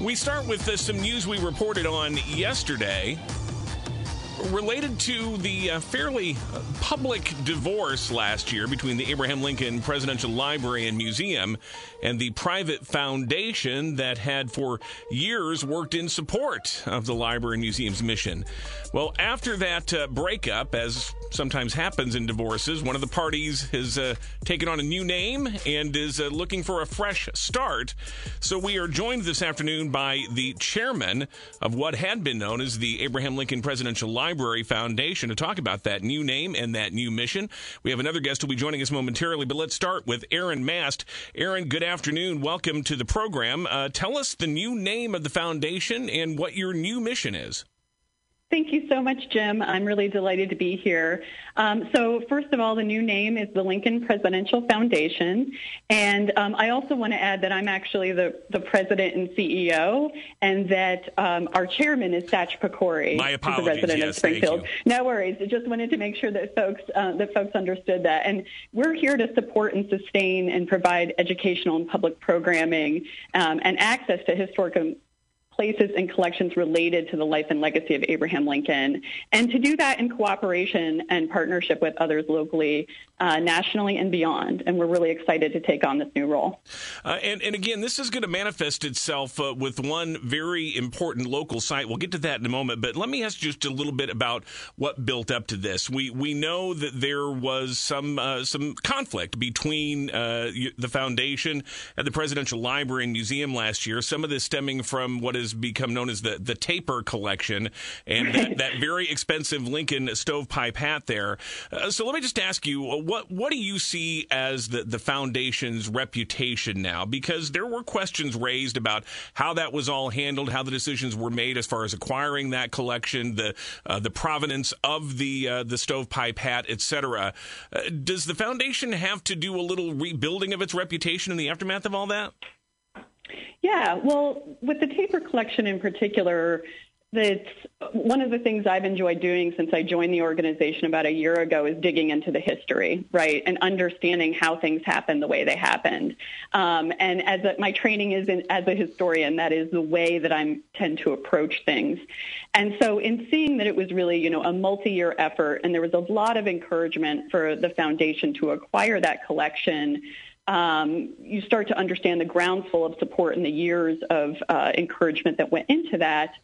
We start with uh, some news we reported on yesterday related to the uh, fairly uh, public divorce last year between the Abraham Lincoln Presidential Library and Museum and the private foundation that had for years worked in support of the library and museum's mission. Well, after that uh, breakup, as sometimes happens in divorces, one of the parties has uh, taken on a new name and is uh, looking for a fresh start. So we are joined this afternoon by the chairman of what had been known as the Abraham Lincoln Presidential Library Foundation to talk about that new name and that new mission. We have another guest who will be joining us momentarily, but let's start with Erin Mast. Erin, good afternoon. Welcome to the program. Uh, tell us the new name of the foundation and what your new mission is. Thank you so much, Jim. I'm really delighted to be here. Um, so first of all, the new name is the Lincoln Presidential Foundation. And um, I also want to add that I'm actually the, the president and CEO and that um, our chairman is Satch Pecori, My apologies. the resident yes, of Springfield. No worries. I just wanted to make sure that folks, uh, that folks understood that. And we're here to support and sustain and provide educational and public programming um, and access to historic places and collections related to the life and legacy of Abraham Lincoln, and to do that in cooperation and partnership with others locally, uh, nationally, and beyond. And we're really excited to take on this new role. Uh, and, and, again, this is going to manifest itself uh, with one very important local site. We'll get to that in a moment, but let me ask just a little bit about what built up to this. We we know that there was some uh, some conflict between uh, the foundation and the Presidential Library and Museum last year. Some of this stemming from what has become known as the the Taper collection, and that, that very expensive Lincoln stovepipe hat there. Uh, so let me just ask you, what what do you see as the the foundation's reputation now? Because there were questions raised about how that was all handled, how the decisions were made as far as acquiring that collection, the uh, the provenance of the uh, the stovepipe hat, etc. Uh, does the foundation have to do a little rebuilding of its reputation in the aftermath of all that? Yeah, well, with the Taper collection in particular, that's one of the things I've enjoyed doing since I joined the organization about a year ago is digging into the history, right, and understanding how things happened the way they happened. Um, and as a, my training is in, as a historian, that is the way that I tend to approach things. And so, in seeing that it was really, you know, a multi-year effort, and there was a lot of encouragement for the foundation to acquire that collection um, you start to understand the groundswell of support and the years of uh, encouragement that went into that.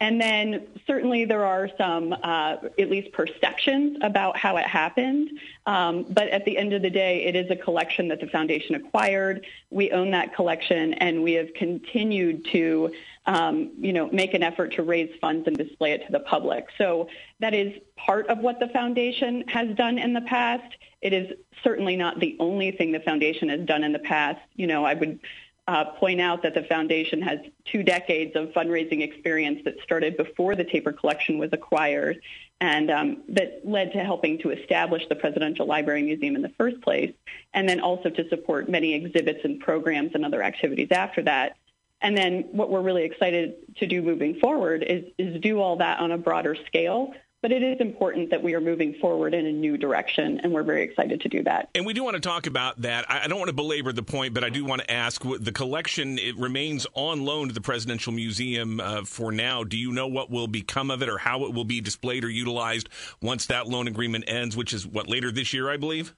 And then certainly there are some, uh, at least perceptions about how it happened. Um, but at the end of the day, it is a collection that the foundation acquired. We own that collection, and we have continued to, um, you know, make an effort to raise funds and display it to the public. So that is part of what the foundation has done in the past. It is certainly not the only thing the foundation has done in the past. You know, I would uh, point out that the foundation has two decades of fundraising experience that started before the Taper collection was acquired and um, that led to helping to establish the Presidential Library Museum in the first place, and then also to support many exhibits and programs and other activities after that. And then what we're really excited to do moving forward is, is do all that on a broader scale but it is important that we are moving forward in a new direction, and we're very excited to do that. And we do want to talk about that. I don't want to belabor the point, but I do want to ask the collection, it remains on loan to the Presidential Museum uh, for now. Do you know what will become of it or how it will be displayed or utilized once that loan agreement ends, which is what, later this year, I believe?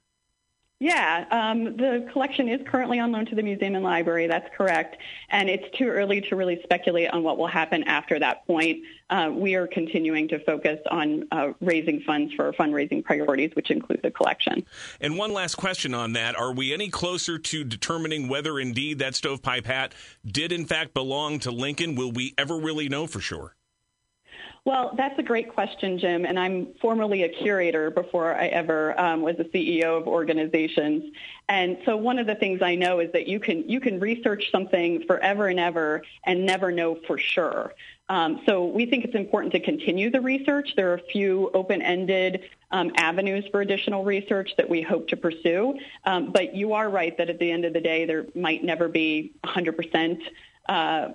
Yeah, um, the collection is currently on loan to the museum and library. That's correct. And it's too early to really speculate on what will happen after that point. Uh, we are continuing to focus on uh, raising funds for fundraising priorities, which include the collection. And one last question on that. Are we any closer to determining whether indeed that stovepipe hat did in fact belong to Lincoln? Will we ever really know for sure? Well, that's a great question, Jim. And I'm formerly a curator before I ever um, was a CEO of organizations. And so one of the things I know is that you can you can research something forever and ever and never know for sure. Um, so we think it's important to continue the research. There are a few open-ended um, avenues for additional research that we hope to pursue. Um, but you are right that at the end of the day, there might never be 100% uh,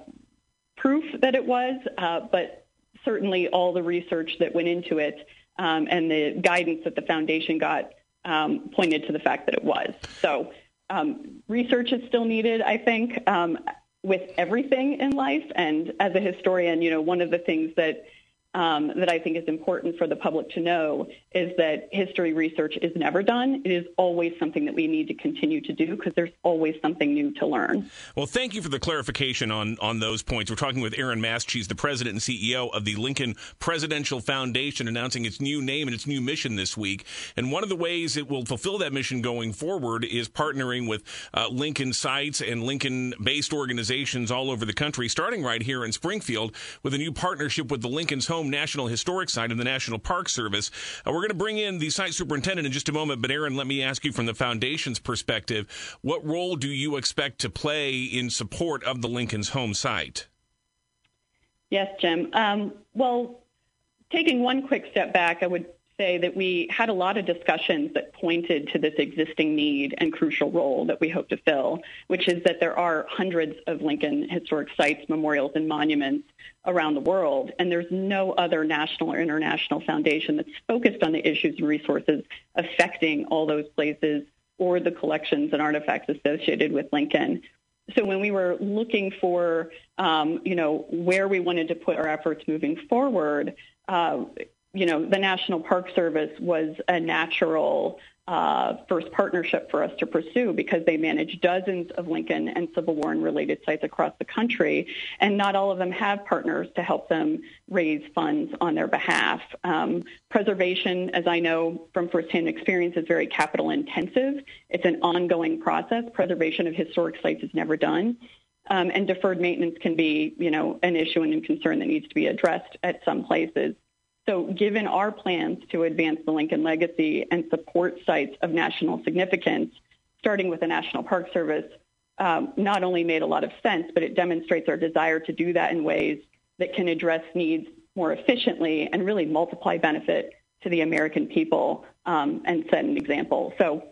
proof that it was. Uh, but certainly all the research that went into it um, and the guidance that the foundation got um, pointed to the fact that it was. So um, research is still needed, I think. Um, with everything in life. And as a historian, you know, one of the things that um, that I think is important for the public to know is that history research is never done. It is always something that we need to continue to do because there's always something new to learn. Well, thank you for the clarification on, on those points. We're talking with Erin Mast. She's the president and CEO of the Lincoln Presidential Foundation, announcing its new name and its new mission this week. And one of the ways it will fulfill that mission going forward is partnering with uh, Lincoln sites and Lincoln based organizations all over the country, starting right here in Springfield with a new partnership with the Lincoln's Home National Historic Site and the National Park Service. Uh, we're going to bring in the site superintendent in just a moment, but Erin, let me ask you from the foundation's perspective, what role do you expect to play in support of the Lincoln's home site? Yes, Jim. Um, well, taking one quick step back, I would say that we had a lot of discussions that pointed to this existing need and crucial role that we hope to fill, which is that there are hundreds of Lincoln historic sites, memorials, and monuments around the world, and there's no other national or international foundation that's focused on the issues and resources affecting all those places or the collections and artifacts associated with Lincoln. So when we were looking for, um, you know, where we wanted to put our efforts moving forward, uh, you know, the National Park Service was a natural uh, first partnership for us to pursue because they manage dozens of Lincoln and Civil War and related sites across the country, and not all of them have partners to help them raise funds on their behalf. Um, preservation, as I know from firsthand experience, is very capital intensive. It's an ongoing process. Preservation of historic sites is never done. Um, and deferred maintenance can be, you know, an issue and a concern that needs to be addressed at some places. So given our plans to advance the Lincoln legacy and support sites of national significance, starting with the National Park Service, um, not only made a lot of sense, but it demonstrates our desire to do that in ways that can address needs more efficiently and really multiply benefit to the American people um, and set an example. So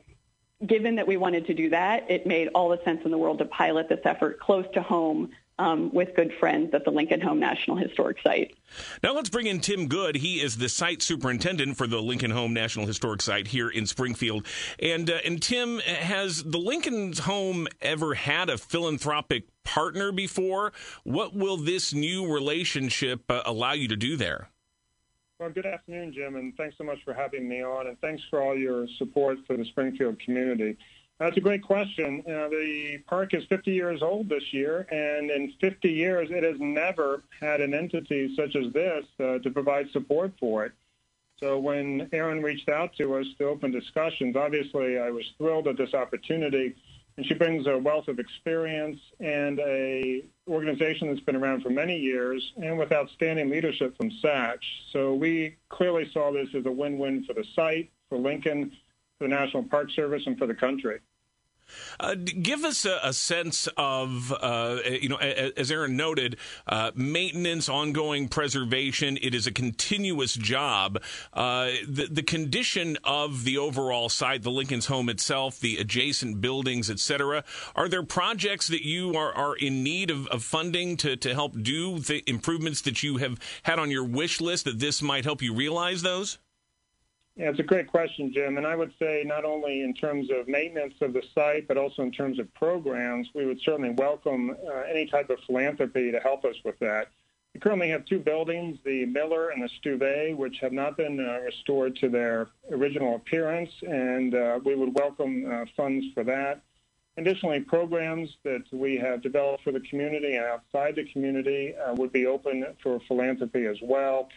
given that we wanted to do that, it made all the sense in the world to pilot this effort close to home um, with good friends at the Lincoln Home National Historic Site. Now let's bring in Tim Good. He is the site superintendent for the Lincoln Home National Historic Site here in Springfield. And uh, and Tim, has the Lincoln's Home ever had a philanthropic partner before? What will this new relationship uh, allow you to do there? Well, good afternoon, Jim, and thanks so much for having me on, and thanks for all your support for the Springfield community. That's a great question. Uh, the park is 50 years old this year, and in 50 years, it has never had an entity such as this uh, to provide support for it. So when Erin reached out to us to open discussions, obviously I was thrilled at this opportunity. And she brings a wealth of experience and a organization that's been around for many years and with outstanding leadership from Satch. So we clearly saw this as a win-win for the site, for Lincoln, the National Park Service and for the country. Uh, give us a, a sense of, uh, you know, as Erin noted, uh, maintenance, ongoing preservation. It is a continuous job. Uh, the, the condition of the overall site, the Lincoln's home itself, the adjacent buildings, etc. Are there projects that you are, are in need of, of funding to, to help do the improvements that you have had on your wish list that this might help you realize those? Yeah, it's a great question, Jim. And I would say not only in terms of maintenance of the site, but also in terms of programs, we would certainly welcome uh, any type of philanthropy to help us with that. We currently have two buildings, the Miller and the Stuve, which have not been uh, restored to their original appearance, and uh, we would welcome uh, funds for that. Additionally, programs that we have developed for the community and outside the community uh, would be open for philanthropy as well.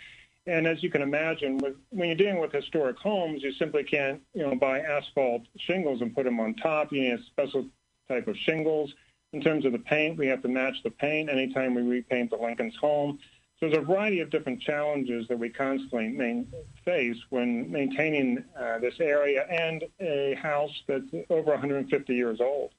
And as you can imagine, with, when you're dealing with historic homes, you simply can't, you know, buy asphalt shingles and put them on top. You need a special type of shingles. In terms of the paint, we have to match the paint anytime we repaint the Lincoln's home. So there's a variety of different challenges that we constantly main, face when maintaining uh, this area and a house that's over 150 years old.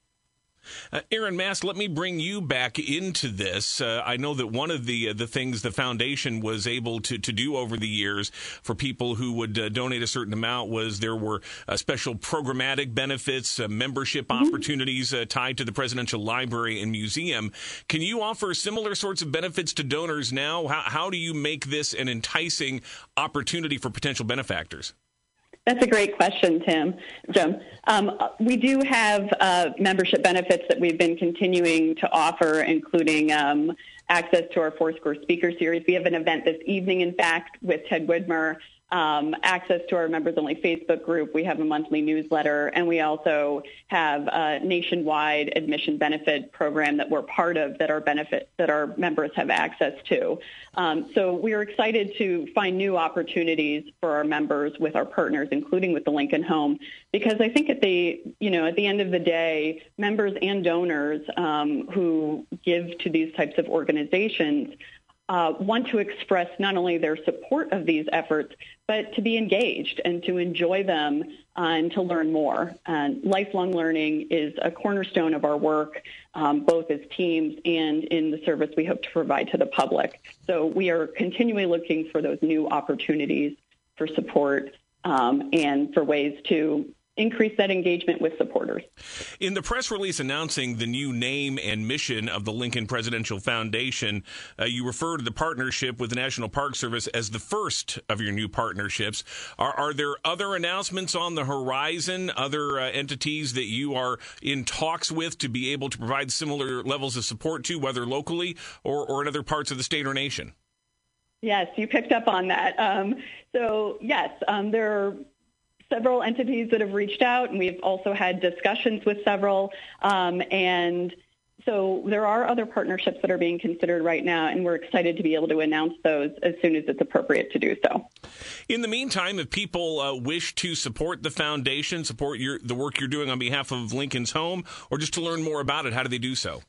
Uh, Erin Mast, let me bring you back into this. Uh, I know that one of the uh, the things the foundation was able to, to do over the years for people who would uh, donate a certain amount was there were uh, special programmatic benefits, uh, membership mm-hmm. opportunities tied to the Presidential Library and Museum. Can you offer similar sorts of benefits to donors now? How, how do you make this an enticing opportunity for potential benefactors? That's a great question, Tim. Jim. Um, we do have uh, membership benefits that we've been continuing to offer, including um, access to our Foursquare speaker series. We have an event this evening, in fact, with Ted Widmer um, access to our members only Facebook group. We have a monthly newsletter, and we also have a nationwide admission benefit program that we're part of that our benefit that our members have access to. Um, so we are excited to find new opportunities for our members with our partners, including with the Lincoln Home, because I think at the you know at the end of the day, members and donors um, who give to these types of organizations uh, want to express not only their support of these efforts, but to be engaged and to enjoy them uh, and to learn more. Lifelong learning is a cornerstone of our work, um, both as teams and in the service we hope to provide to the public. So we are continually looking for those new opportunities for support um, and for ways to increase that engagement with supporters. In the press release announcing the new name and mission of the Lincoln Presidential Foundation, uh, you refer to the partnership with the National Park Service as the first of your new partnerships. Are, are there other announcements on the horizon, other uh, entities that you are in talks with to be able to provide similar levels of support to, whether locally or, or in other parts of the state or nation? Yes, you picked up on that. Um, so, yes, um, there are several entities that have reached out, and we've also had discussions with several. Um, and so there are other partnerships that are being considered right now, and we're excited to be able to announce those as soon as it's appropriate to do so. In the meantime, if people uh, wish to support the foundation, support your, the work you're doing on behalf of Lincoln's Home, or just to learn more about it, how do they do so?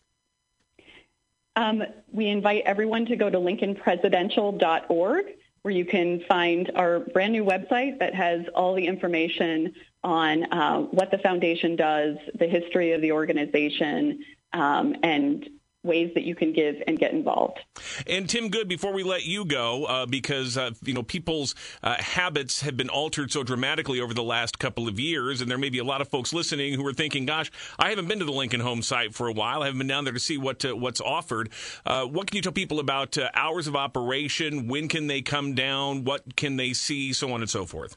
Um, we invite everyone to go to lincolnpresidential.org where you can find our brand new website that has all the information on uh, what the foundation does, the history of the organization, um, and ways that you can give and get involved. And Tim Good, before we let you go, uh, because uh, you know people's uh, habits have been altered so dramatically over the last couple of years, and there may be a lot of folks listening who are thinking, "Gosh, I haven't been to the Lincoln Home site for a while. I haven't been down there to see what uh, what's offered." Uh, what can you tell people about uh, hours of operation? When can they come down? What can they see? So on and so forth.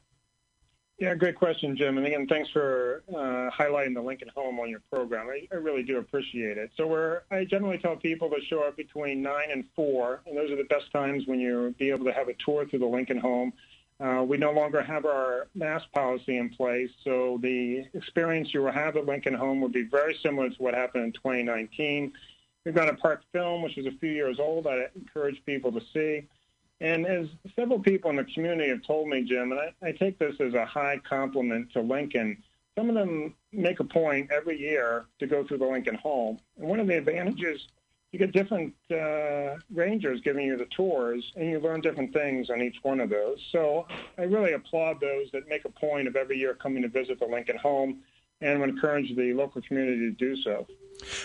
Yeah, great question, Jim. And again, thanks for uh, highlighting the Lincoln Home on your program. I, I, really do appreciate it. So I generally tell people to show up between 9 and 4, and those are the best times when you'll be able to have a tour through the Lincoln Home. Uh, we no longer have our mask policy in place, so the experience you will have at Lincoln Home will be very similar to what happened in 2019. We've got a park film, which is a few years old, I encourage people to see. And as several people in the community have told me, Jim, and I, I take this as a high compliment to Lincoln, some of them make a point every year to go through the Lincoln Home. And one of the advantages, you get different uh, rangers giving you the tours, and you learn different things on each one of those. So I really applaud those that make a point of every year coming to visit the Lincoln Home and would encourage the local community to do so.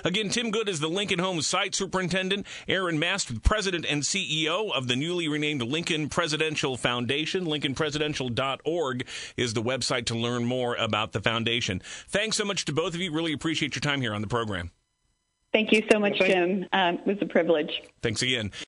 Again, Tim Good is the Lincoln Homes Site Superintendent. Erin Mast, President and CEO of the newly renamed Lincoln Presidential Foundation. LincolnPresidential.org is the website to learn more about the foundation. Thanks so much to both of you. Really appreciate your time here on the program. Thank you so much, Jim. Um, it was a privilege. Thanks again.